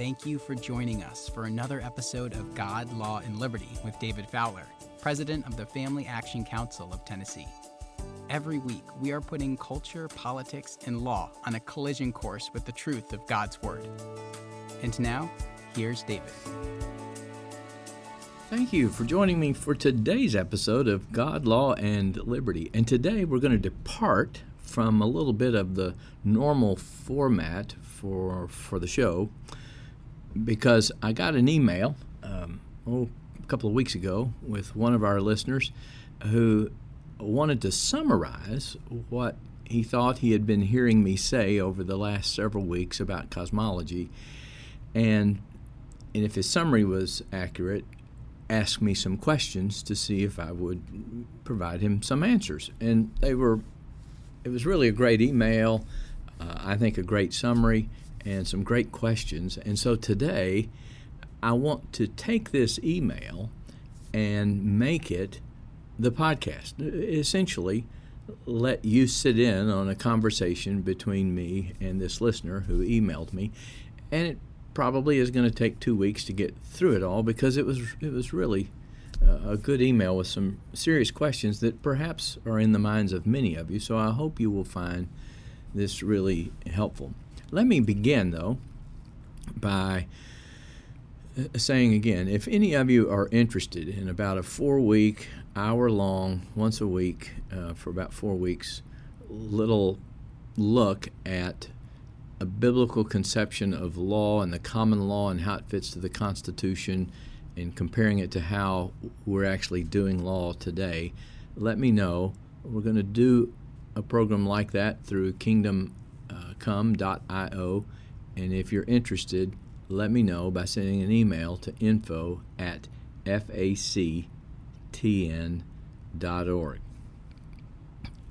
thank you for joining us for another episode of God, Law, and Liberty with David Fowler, President of the Family Action Council of Tennessee. Every week, we are putting culture, politics, and law on a collision course with the truth of God's Word. And now, here's David. Thank you for joining me for today's episode of God, Law, and Liberty. And today we're going to depart from a little bit of the normal format for for the show because I got an email um, oh, a couple of weeks ago with one of our listeners who wanted to summarize what he thought he had been hearing me say over the last several weeks about cosmology, and and if his summary was accurate, ask me some questions to see if I would provide him some answers. And they were it was really a great email. Uh, I think a great summary and some great questions. And so today, I want to take this email and make it the podcast. Essentially, let you sit in on a conversation between me and this listener who emailed me. And it probably is going to take two weeks to get through it all because it was it was really uh, a good email with some serious questions that perhaps are in the minds of many of you. So I hope you will find this really helpful. Let me begin, though, by uh, saying again if any of you are interested in about a four week, hour long, once a week, uh, for about four weeks, little look at a biblical conception of law and the common law and how it fits to the Constitution and comparing it to how we're actually doing law today, let me know. We're going to do a program like that through kingdomcome.io. And if you're interested, let me know by sending an email to info at factn.org.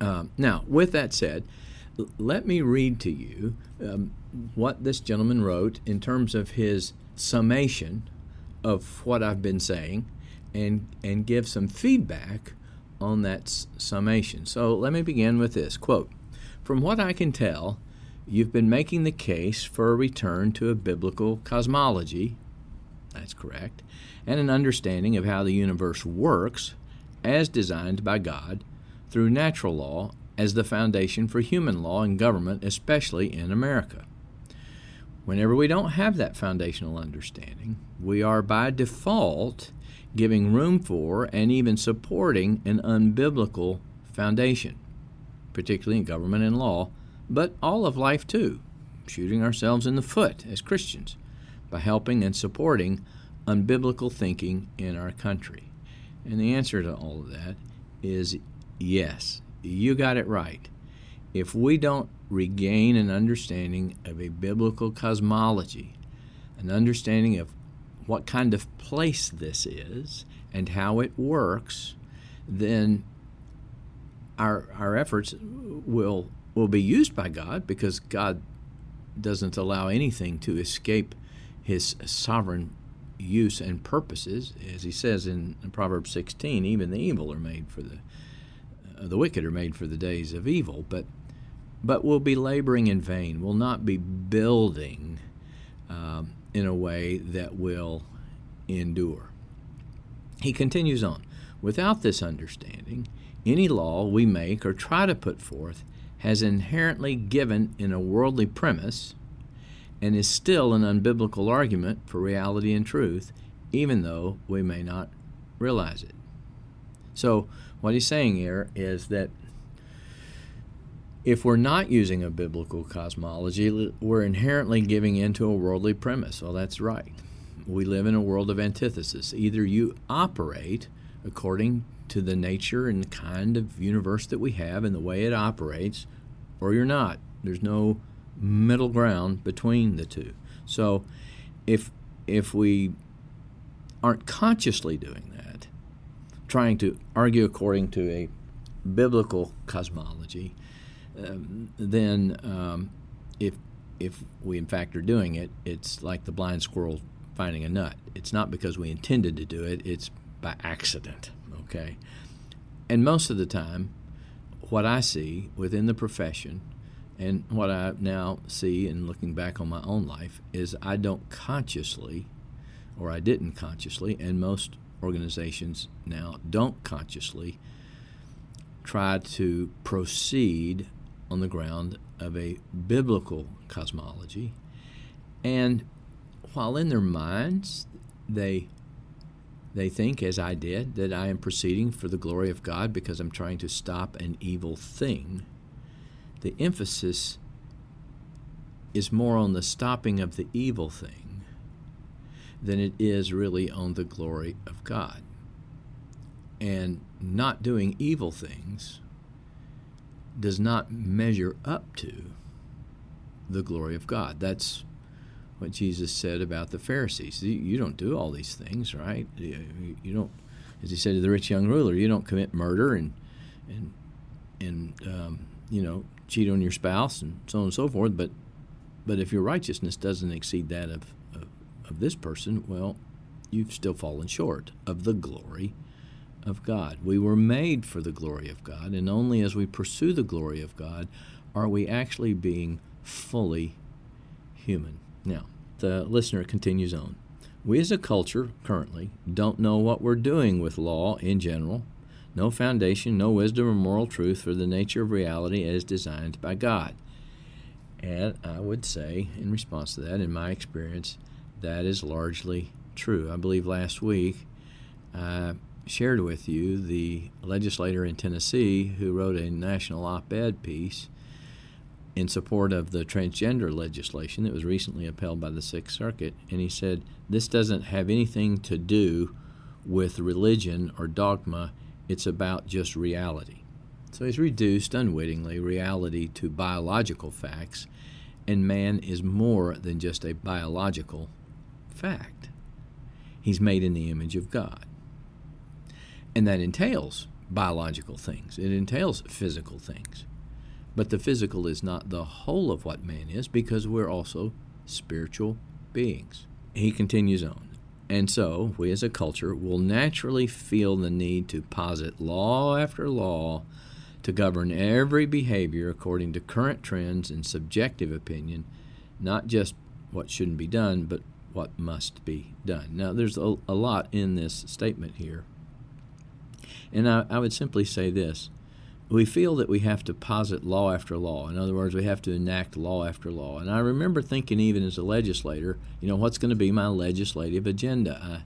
Um, now, with that said, let me read to you um, what this gentleman wrote in terms of his summation of what I've been saying and, and give some feedback on that summation. So let me begin with this quote From what I can tell, you've been making the case for a return to a biblical cosmology. That's correct. And an understanding of how the universe works as designed by God through natural law as the foundation for human law and government, especially in America. Whenever we don't have that foundational understanding, we are by default giving room for and even supporting an unbiblical foundation, particularly in government and law, but all of life too, shooting ourselves in the foot as Christians by helping and supporting unbiblical thinking in our country. And the answer to all of that is yes, you got it right. If we don't regain an understanding of a biblical cosmology, an understanding of what kind of place this is and how it works, then our our efforts will will be used by God because God doesn't allow anything to escape his sovereign use and purposes. As he says in, Proverbs 16 even the evil are made for the uh, the wicked are made for the days of evil. But but we'll be laboring in vain. We'll not be building um, in a way that will endure. He continues on without this understanding any law we make or try to put forth has inherently given in a worldly premise and is still an unbiblical argument for reality and truth, even though we may not realize it. So, what he's saying here is that if we're not using a biblical cosmology, we're inherently giving into a worldly premise. Well, that's right. We live in a world of antithesis. Either you operate according to the nature and kind of universe that we have and the way it operates, or you're not. There's no middle ground between the two. So if if we aren't consciously doing that, trying to argue according to a biblical cosmology, um, then um, if if we in fact are doing it, it's like the blind squirrel finding a nut. It's not because we intended to do it; it's by accident. Okay, and most of the time, what I see within the profession And what I now see in looking back on my own life is I don't consciously, or I didn't consciously, and most organizations now don't consciously try to proceed on the ground of a biblical cosmology. And while in their minds they they think, as I did, that I am proceeding for the glory of God because I'm trying to stop an evil thing. The emphasis is more on the stopping of the evil thing than it is really on the glory of God. And not doing evil things does not measure up to the glory of God. That's what Jesus said about the Pharisees. You don't do all these things, right? You don't, as he said to the rich young ruler, you don't commit murder and and and um, you know cheat on your spouse and so on and so forth. But but if your righteousness doesn't exceed that of of, of this person, well, you've still fallen short of the glory of God. We were made for the glory of God, and only as we pursue the glory of God are we actually being fully human. Now, the listener continues on. We as a culture currently don't know what we're doing with law in general. No foundation, no wisdom or moral truth for the nature of reality as designed by God. And I would say, in response to that, in my experience, that is largely true. I believe last week I shared with you the legislator in Tennessee who wrote a national op ed piece in support of the transgender legislation that was recently upheld by the Sixth Circuit, and he said this doesn't have anything to do with religion or dogma, it's about just reality. So he's reduced unwittingly reality to biological facts, and man is more than just a biological fact. He's made in the image of God. And that entails biological things, it entails physical things. But the physical is not the whole of what man is because we're also spiritual beings. He continues on. And so, we as a culture will naturally feel the need to posit law after law to govern every behavior according to current trends and subjective opinion, not just what shouldn't be done, but what must be done. Now, there's a, a lot in this statement here. And I, I would simply say this we feel that we have to posit law after law. In other words, we have to enact law after law. And I remember thinking, even as a legislator, you know, what's going to be my legislative agenda?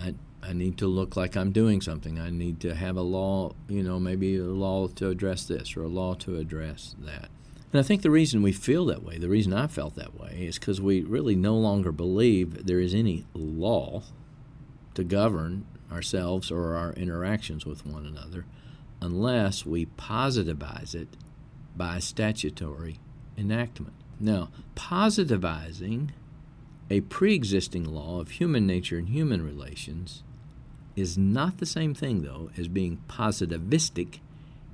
I, I, I need to look like I'm doing something. I need to have a law, you know, maybe a law to address this or a law to address that. And I think the reason we feel that way, the reason I felt that way, is because we really no longer believe there is any law to govern ourselves or our interactions with one another unless we positivize it by statutory enactment. Now, positivizing a pre existing law of human nature and human relations is not the same thing, though, as being positivistic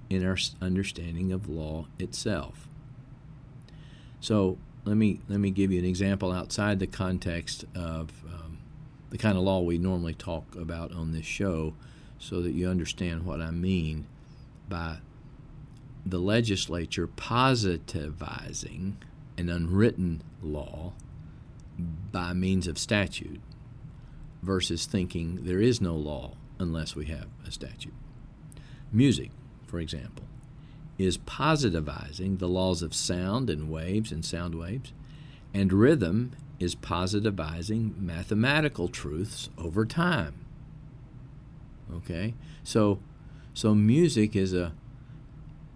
in our understanding of law itself. So, let me, let me give you an example outside the context of um, the kind of law we normally talk about on this show so that you understand what I mean by the legislature positivizing an unwritten law by means of statute versus thinking there is no law unless we have a statute. Music, for example, is positivizing the laws of sound and waves and sound waves, and rhythm is positivizing mathematical truths over time. Okay? So so music is a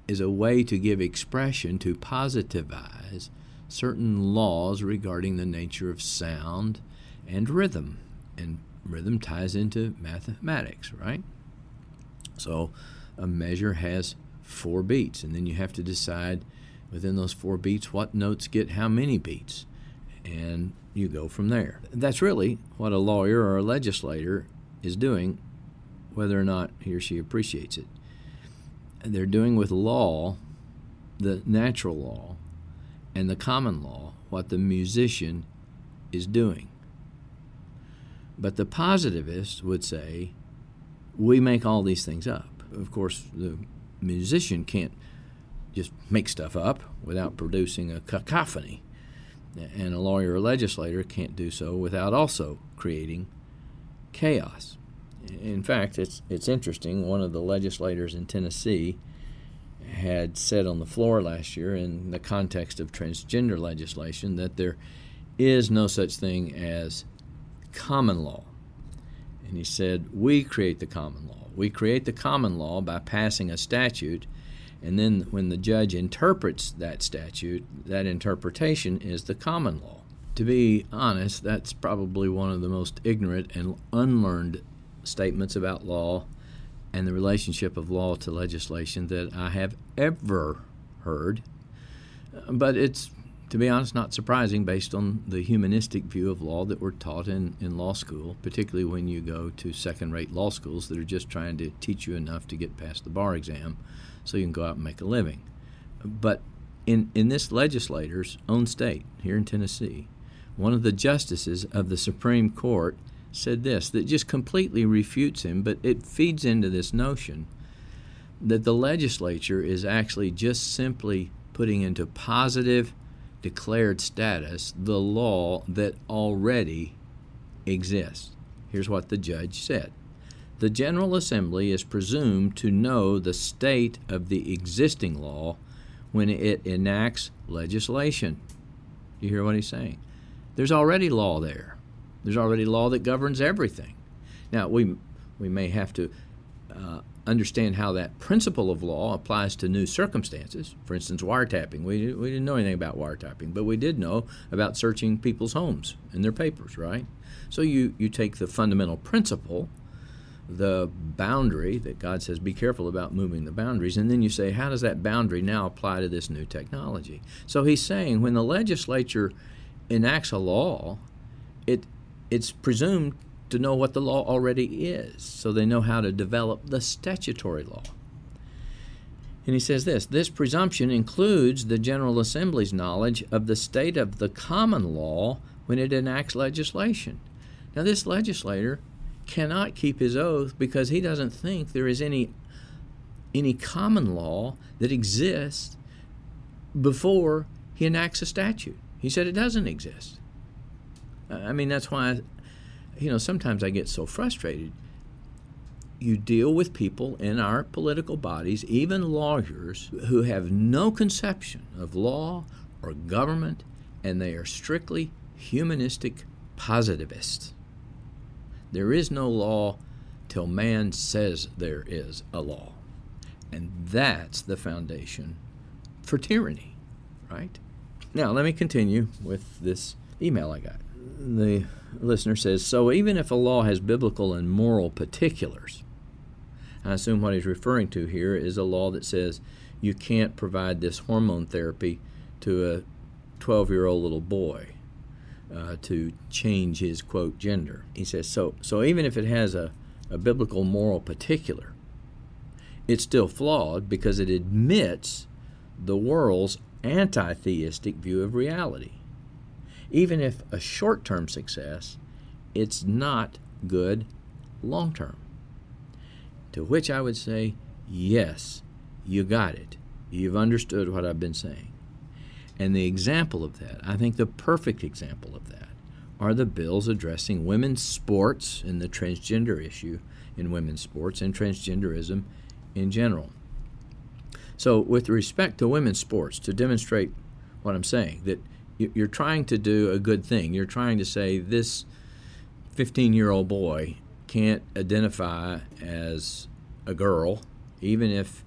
is a way to give expression to positivize certain laws regarding the nature of sound and rhythm. And rhythm ties into mathematics, right? So a measure has four beats, and then you have to decide within those four beats what notes get how many beats. And you go from there. That's really what a lawyer or a legislator is doing whether or not he or she appreciates it. And they're doing with law, the natural law, and the common law, what the musician is doing. But the positivist would say, we make all these things up. Of course, the musician can't just make stuff up without producing a cacophony. And a lawyer or legislator can't do so without also creating chaos. In fact, it's, it's interesting. One of the legislators in Tennessee had said on the floor last year, in the context of transgender legislation, that there is no such thing as common law. And he said, We create the common law. We create the common law by passing a statute, and then when the judge interprets that statute, that interpretation is the common law. To be honest, that's probably one of the most ignorant and unlearned statements about law and the relationship of law to legislation that I have ever heard. But it's, to be honest, not surprising based on the humanistic view of law that we're taught in, in law school, particularly when you go to second rate law schools that are just trying to teach you enough to get past the bar exam so you can go out and make a living. But in, in this legislator's own state, here in Tennessee, one of the justices of the Supreme Court said this that just completely refutes him, but it feeds into this notion that the legislature is actually just simply putting into positive declared status the law that already exists. Here's what the judge said The General Assembly is presumed to know the state of the existing law when it enacts legislation. You hear what he's saying? There's already law there. There's already law that governs everything. Now, we, we may have to uh, understand how that principle of law applies to new circumstances. For instance, wiretapping. We, we didn't know anything about wiretapping, but we did know about searching people's homes and their papers, right? So you, you take the fundamental principle, the boundary that God says, be careful about moving the boundaries, and then you say, how does that boundary now apply to this new technology? So he's saying when the legislature enacts a law, it it's presumed to know what the law already is, so they know how to develop the statutory law. And he says this this presumption includes the General Assembly's knowledge of the state of the common law when it enacts legislation. Now, this legislator cannot keep his oath because he doesn't think there is any, any common law that exists before he enacts a statute. He said it doesn't exist. I mean, that's why, you know, sometimes I get so frustrated. You deal with people in our political bodies, even lawyers, who have no conception of law or government, and they are strictly humanistic positivists. There is no law till man says there is a law. And that's the foundation for tyranny, right? Now, let me continue with this email I got. The listener says So, even if a law has biblical and moral particulars, I assume what he's referring to here is a law that says you can't provide this hormone therapy to a 12 year old little boy uh, to change his quote gender. He says so. So even if it has a, a biblical moral particular, it's still flawed because it admits the world's anti theistic view of reality. Even if a short term success, it's not good long term. To which I would say, yes, you got it. You've understood what I've been saying. And the example of that, I think the perfect example of that, are the bills addressing women's sports and the transgender issue in women's sports and transgenderism in general. So, with respect to women's sports, to demonstrate what I'm saying, that you're trying to do a good thing. You're trying to say this 15 year old boy can't identify as a girl, even if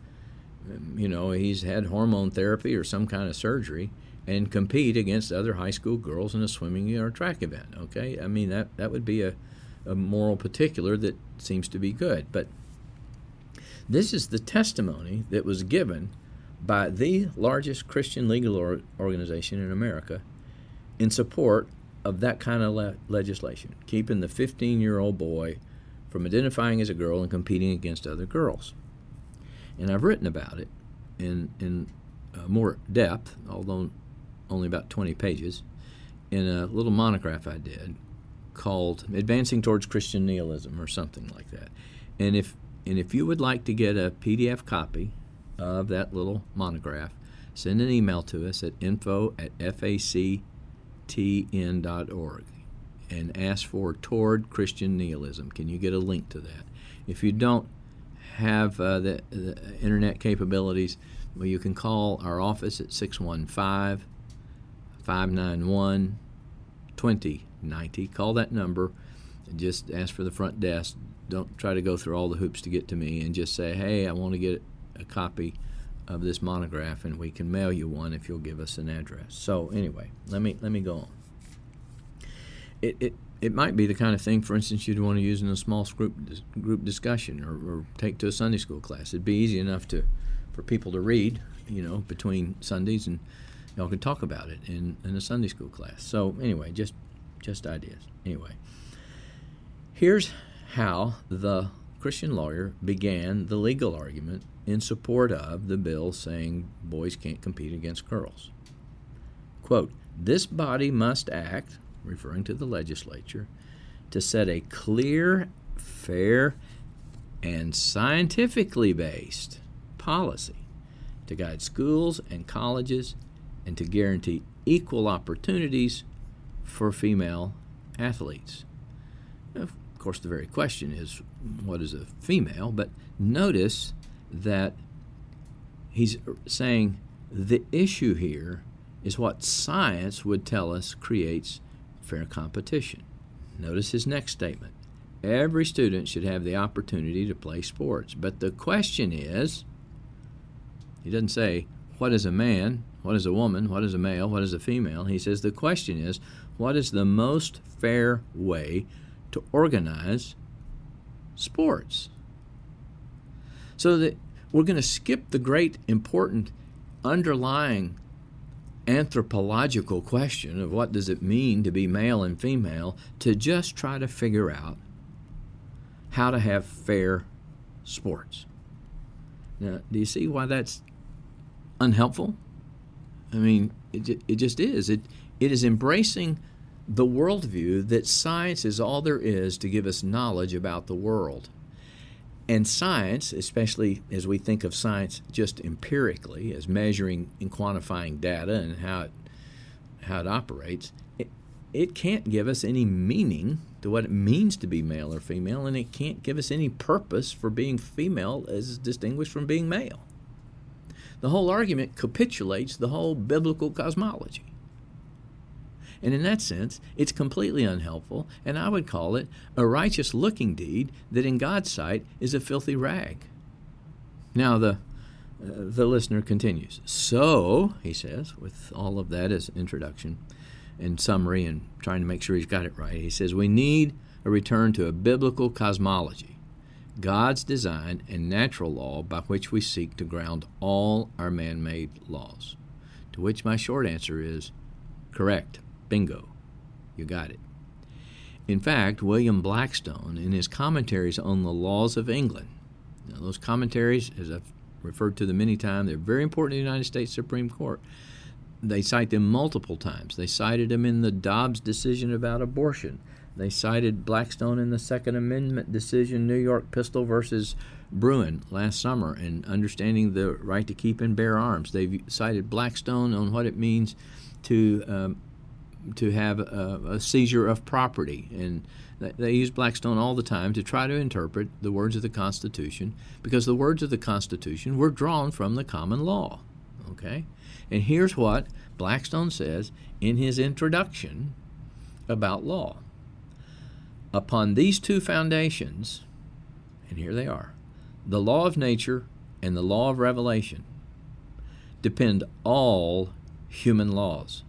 um, you know he's had hormone therapy or some kind of surgery, and compete against other high school girls in a swimming or track event. Okay, I mean that that would be a, a moral particular that seems to be good, but this is the testimony that was given by the largest Christian legal or- organization in America in support of that kind of le- legislation, keeping the 15 year old boy from identifying as a girl and competing against other girls. And I've written about it in, in uh, more depth, although only about 20 pages, in a little monograph I did called Advancing Towards Christian Nihilism or something like that. And if and if you would like to get a PDF copy of that little monograph, send an email to us at info at factn.org and ask for Toward Christian Nihilism. Can you get a link to that? If you don't have uh, the, the internet capabilities, well, you can call our office at 615 591 2090. Call that number and just ask for the front desk. Don't try to go through all the hoops to get to me and just say, hey, I want to get a copy of this monograph and we can mail you one if you'll give us an address. So anyway, let me let me go on. It, it it might be the kind of thing, for instance, you'd want to use in a small group group discussion or, or take to a Sunday school class. It'd be easy enough to for people to read, you know, between Sundays, and y'all could talk about it in, in a Sunday school class. So anyway, just just ideas. Anyway, here's how the Christian lawyer began the legal argument in support of the bill saying boys can't compete against girls. Quote, this body must act, referring to the legislature, to set a clear, fair, and scientifically based policy to guide schools and colleges and to guarantee equal opportunities for female athletes. Of course, the very question is what is a female? But notice that he's saying the issue here is what science would tell us creates fair competition. Notice his next statement. Every student should have the opportunity to play sports. But the question is he doesn't say, what is a man? What is a woman? What is a male? What is a female? He says the question is, what is the most fair way to organize sports? So that we're going to skip the great important underlying anthropological question of what does it mean to be male and female to just try to figure out how to have fair sports. Now, do you see why that's unhelpful? I mean, it, it just is. It, it is embracing the worldview that science is all there is to give us knowledge about the world. And science, especially as we think of science just empirically, as measuring and quantifying data and how it, how it operates, it, it can't give us any meaning to what it means to be male or female, and it can't give us any purpose for being female as distinguished from being male the whole argument capitulates the whole biblical cosmology. And in that sense, it's completely unhelpful, and I would call it a righteous looking deed that in God's sight is a filthy rag. Now, the, uh, the listener continues. So, he says, with all of that as introduction and summary and trying to make sure he's got it right, he says, we need a return to a biblical cosmology God's design and natural law by which we seek to ground all our man made laws. To which my short answer is correct. Bingo. You got it. In fact, William Blackstone, in his commentaries on the laws of England, now those commentaries, as I've referred to them many times, they're very important to the United States Supreme Court. They cite them multiple times. They cited them in the Dobbs decision about abortion. They cited Blackstone in the Second Amendment decision, New York Pistol versus Bruen last summer, and understanding the right to keep and bear arms. They've cited Blackstone on what it means to um, to have a, a, seizure of property, and they use Blackstone all the time to try to interpret the words of the Constitution, because the words of the Constitution were drawn from the common law. Okay, and here's what Blackstone says in his introduction about law. Upon these two foundations, and here they are the law of nature and the law of revelation, depend all human laws.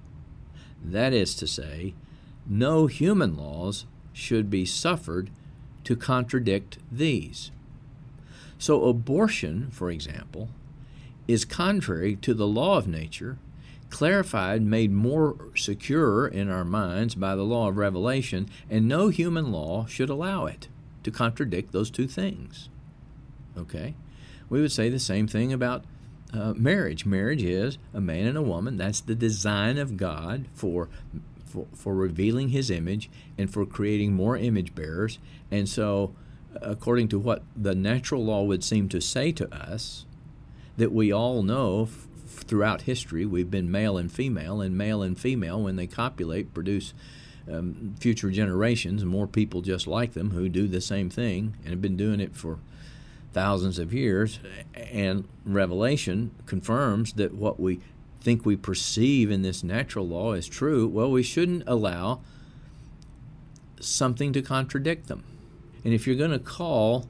That is to say, no human laws should be suffered to contradict these. So, abortion, for example, is contrary to the law of nature clarified, made more secure in our minds by the law of revelation, and no human law should allow it to contradict those two things. Okay? We would say the same thing about uh, marriage. Marriage is a man and a woman. That's the design of God for, for, for revealing His image and for creating more image bearers. And so, according to what the natural law would seem to say to us, that we all know f- throughout history we've been male and female, and male and female, when they copulate, produce um, future generations, more people just like them who do the same thing and have been doing it for thousands of years. And Revelation confirms that what we think we perceive in this natural law is true. Well, we shouldn't allow something to contradict them. And if you're going to call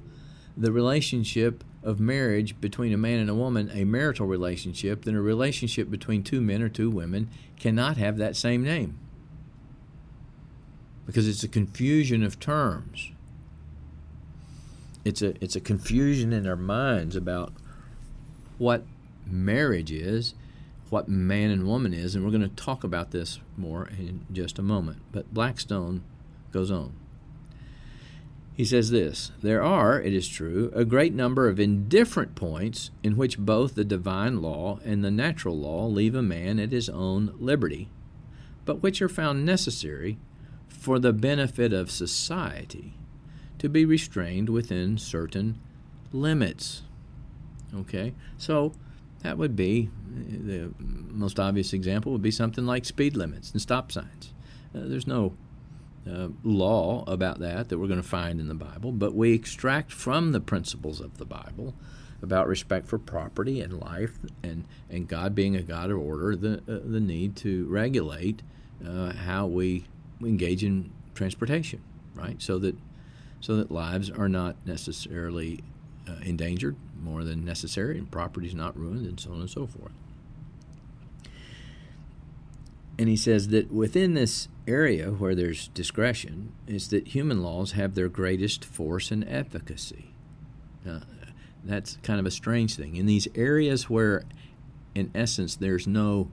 the relationship of marriage between a man and a woman a marital relationship, then a relationship between two men or two women cannot have that same name because it's a confusion of terms. It's a it's a confusion in our minds about what marriage is, what man and woman is, and we're going to talk about this more in just a moment. But Blackstone goes on. He says this There are, it is true, a great number of indifferent points in which both the divine law and the natural law leave a man at his own liberty, but which are found necessary for the benefit of society to be restrained within certain limits. Okay? So that would be the most obvious example would be something like speed limits and stop signs. Uh, there's no uh, law about that that we're going to find in the Bible, but we extract from the principles of the Bible about respect for property and life and, and God being a God of order, the, uh, the need to regulate uh, how we engage in transportation, right? So that so that lives are not necessarily uh, endangered more than necessary, and property is not ruined, and so on and so forth. And he says that within this area where there's discretion, is that human laws have their greatest force and efficacy. Uh, that's kind of a strange thing. In these areas where, in essence, there's no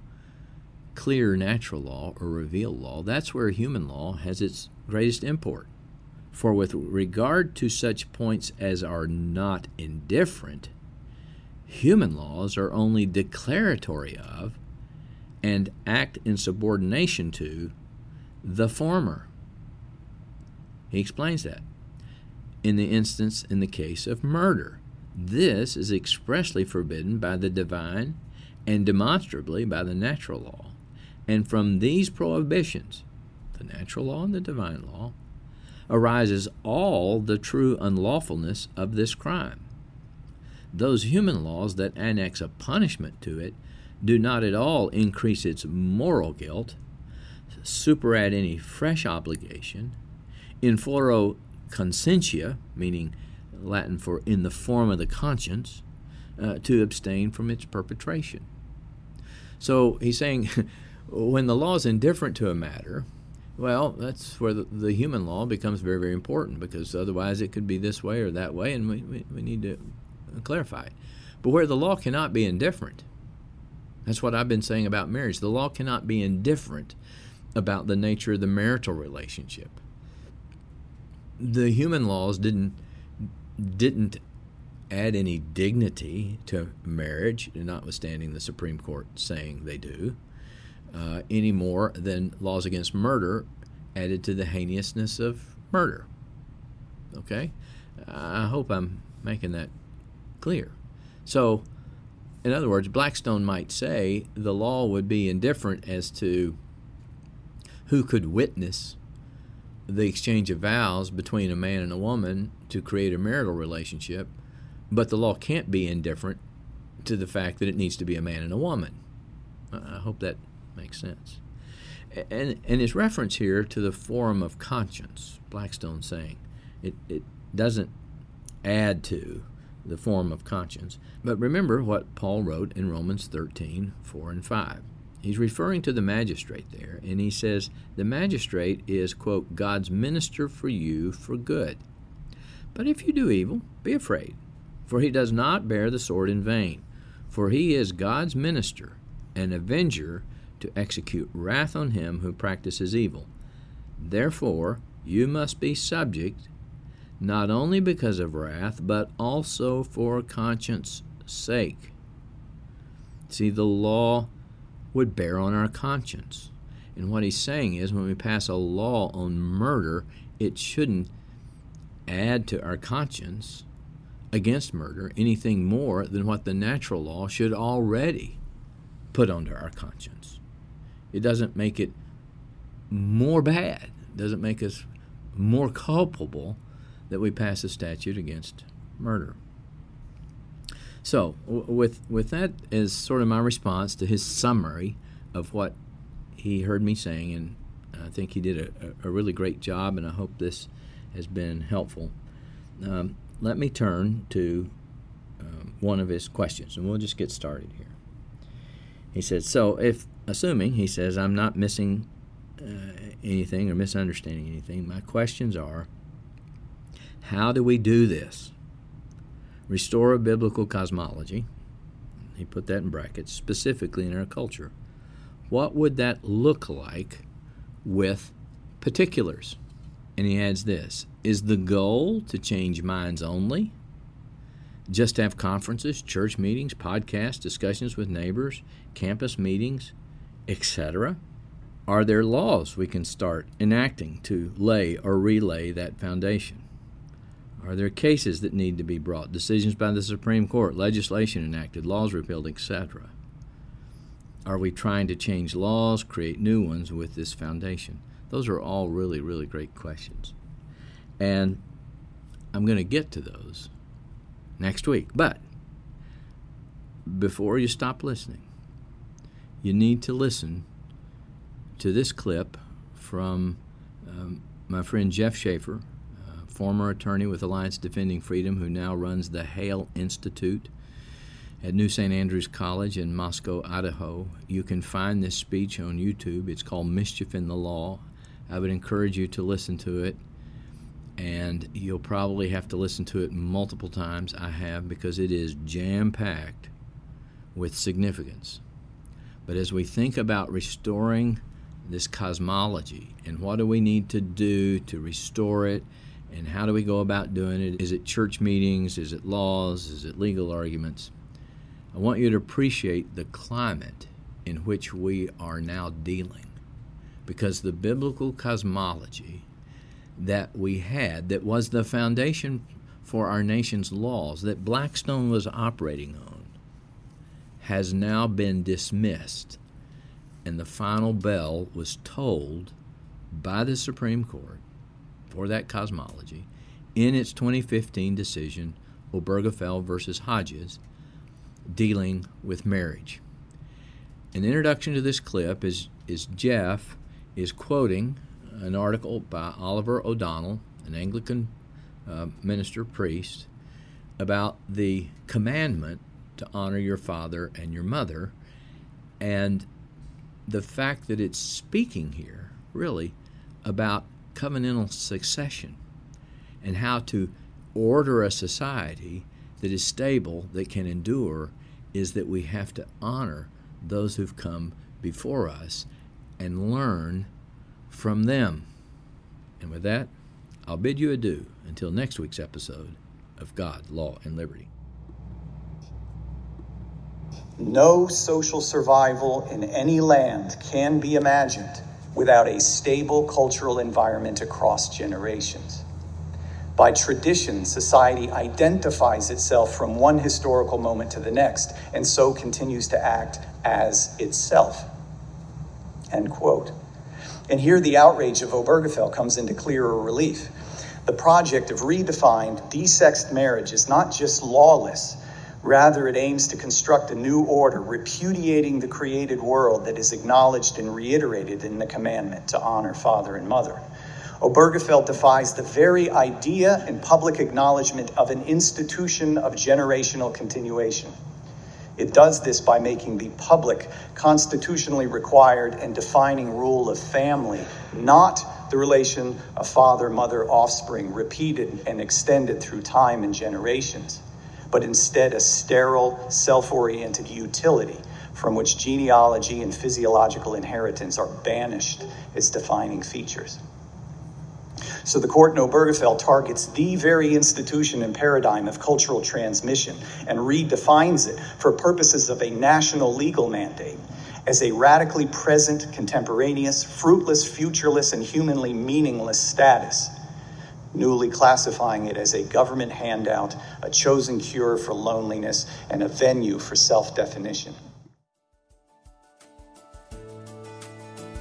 clear natural law or revealed law, that's where human law has its greatest import. For with regard to such points as are not indifferent, human laws are only declaratory of and act in subordination to the former. He explains that. In the instance, in the case of murder, this is expressly forbidden by the divine and demonstrably by the natural law. And from these prohibitions, the natural law and the divine law, arises all the true unlawfulness of this crime. Those human laws that annex a punishment to it do not at all increase its moral guilt, superadd any fresh obligation, in foro conscientiae, meaning Latin for in the form of the conscience, uh, to abstain from its perpetration. So he's saying when the law is indifferent to a matter, well, that's where the, the, human law becomes very, very important because otherwise it could be this way or that way, and we, we, we need to clarify it. But where the law cannot be indifferent, that's what I've been saying about marriage. The law cannot be indifferent about the nature of the marital relationship. The human laws didn't didn't add any dignity to marriage, notwithstanding the Supreme Court saying they do uh, any more than laws against murder added to the heinousness of murder. Okay? I hope I'm making that clear. So, in other words, Blackstone might say the law would be indifferent as to who could witness the exchange of vows between a man and a woman to create a marital relationship, but the law can't be indifferent to the fact that it needs to be a man and a woman. I hope that Makes sense. And, and his reference here to the forum of conscience, Blackstone saying, it, it doesn't add to the form of conscience. But remember what Paul wrote in Romans 13 4 and 5. He's referring to the magistrate there, and he says, The magistrate is, quote, God's minister for you for good. But if you do evil, be afraid, for he does not bear the sword in vain, for he is God's minister, an avenger to execute wrath on him who practices evil. Therefore, you must be subject, not only because of wrath, but also for conscience sake. See, the law would bear on our conscience. And what he's saying is when we pass a law on murder, it shouldn't add to our conscience against murder anything more than what the natural law should already put under our conscience. It doesn't make it more bad, it doesn't make us more culpable that we pass a statute against murder. So, with with that as sort of my response to his summary of what he heard me saying, and I think he did a, a really great job, and I hope this has been helpful. Um, let me turn to um, one of his questions, and we'll just get started here. He says, So, if, assuming, he says, I'm not missing uh, anything or misunderstanding anything, my questions are how do we do this? Restore a biblical cosmology. He put that in brackets, specifically in our culture. What would that look like with particulars? And he adds this Is the goal to change minds only? Just have conferences, church meetings, podcasts, discussions with neighbors, campus meetings, etc.? Are there laws we can start enacting to lay or relay that foundation? Are there cases that need to be brought, decisions by the Supreme Court, legislation enacted, laws repealed, etc.? Are we trying to change laws, create new ones with this foundation? Those are all really, really great questions. And I'm going to get to those next week. But before you stop listening, you need to listen to this clip from um, my friend Jeff Shafer, former attorney with Alliance Defending Freedom, who now runs the Hale Institute at New St. Andrews College in Moscow, Idaho. You can find this speech on YouTube. It's called Mischief in the Law. I would encourage you to listen to it, and you'll probably have to listen to it multiple times. I have because it is jam packed with significance. But as we think about restoring this cosmology and what do we need to do to restore it and how do we go about doing it? Is it church meetings? Is it laws? Is it legal arguments? I want you to appreciate the climate in which we are now dealing because the biblical cosmology that we had, that was the foundation for our nation's laws, that Blackstone was operating on, has now been dismissed. And the final bell was tolled by the Supreme Court for that cosmology in its 2015 decision, Obergefell versus Hodges, dealing with marriage. An introduction to this clip is, is Jeff is quoting an article by Oliver O'Donovan, an Anglican uh, minister priest, about the commandment to honor your father and your mother, and the fact that it's speaking here really about covenantal succession and how to order a society that is stable, that can endure, is that we have to honor those who've come before us and learn from them. And with that, I'll bid you adieu until next week's episode of God, Law, and Liberty. No social survival in any land can be imagined without a stable cultural environment across generations. By tradition, society identifies itself from one historical moment to the next, and so continues to act as itself. End quote. And here the outrage of Obergefell comes into clearer relief. The project of redefined, desexed marriage is not just lawless, rather, it aims to construct a new order, repudiating the created world that is acknowledged and reiterated in the commandment to honor father and mother. Obergefell defies the very idea and public acknowledgement of an institution of generational continuation. It does this by making the public constitutionally required and defining rule of family, not the relation of father, mother, offspring, repeated and extended through time and generations, but instead a sterile, self oriented utility from which genealogy and physiological inheritance are banished as defining features. So the court in Obergefell targets the very institution and paradigm of cultural transmission and redefines it for purposes of a national legal mandate as a radically present, contemporaneous, fruitless, futureless, and humanly meaningless status. Newly classifying it as a government handout, a chosen cure for loneliness, and a venue for self definition.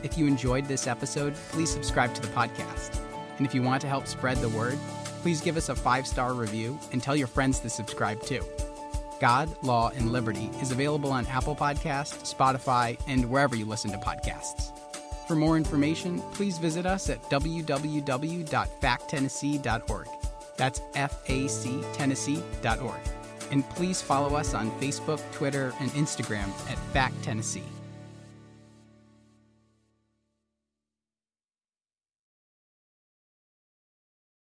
If you enjoyed this episode, please subscribe to the podcast. And if you want to help spread the word, please give us a five star review and tell your friends to subscribe too. God, Law, and Liberty is available on Apple Podcasts, Spotify, and wherever you listen to podcasts. For more information, please visit us at www.factennessee.org. That's F A C Tennessee.org. And please follow us on Facebook, Twitter, and Instagram at Fact Tennessee.